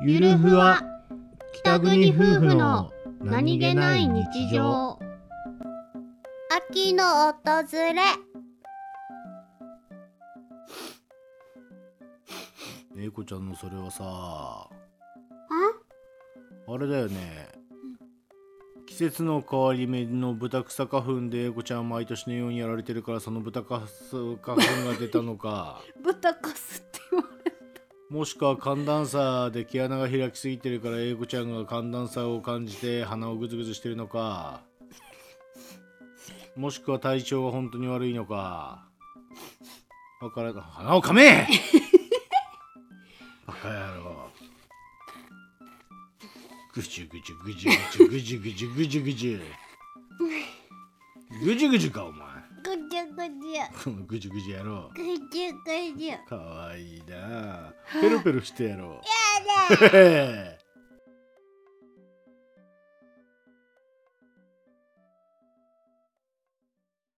ゆるふわ北国夫婦の秋の訪れ。英子ちゃんのそれはさあ？れだよね。季節の変わり目の豚草花粉で英子ちゃん毎年のようにやられてるからその豚草花粉が出たのか。豚かすって。言われもしくは寒暖差で毛穴が開きすぎてるから英子ちゃんが寒暖差を感じて鼻をグズグズしてるのか。もしくは体調が本当に悪いのか。わからん。鼻をかめ！バカ野郎。ぐじゅぐじゅぐじゅぐじゅぐじゅぐじゅぐじゅ。ぐじゅぐじゅかお前ぐじゅぐじゅぐじゅぐじゅやろ。うぐじゅぐじゅかわいいな。ペロペロしてやろう。やだ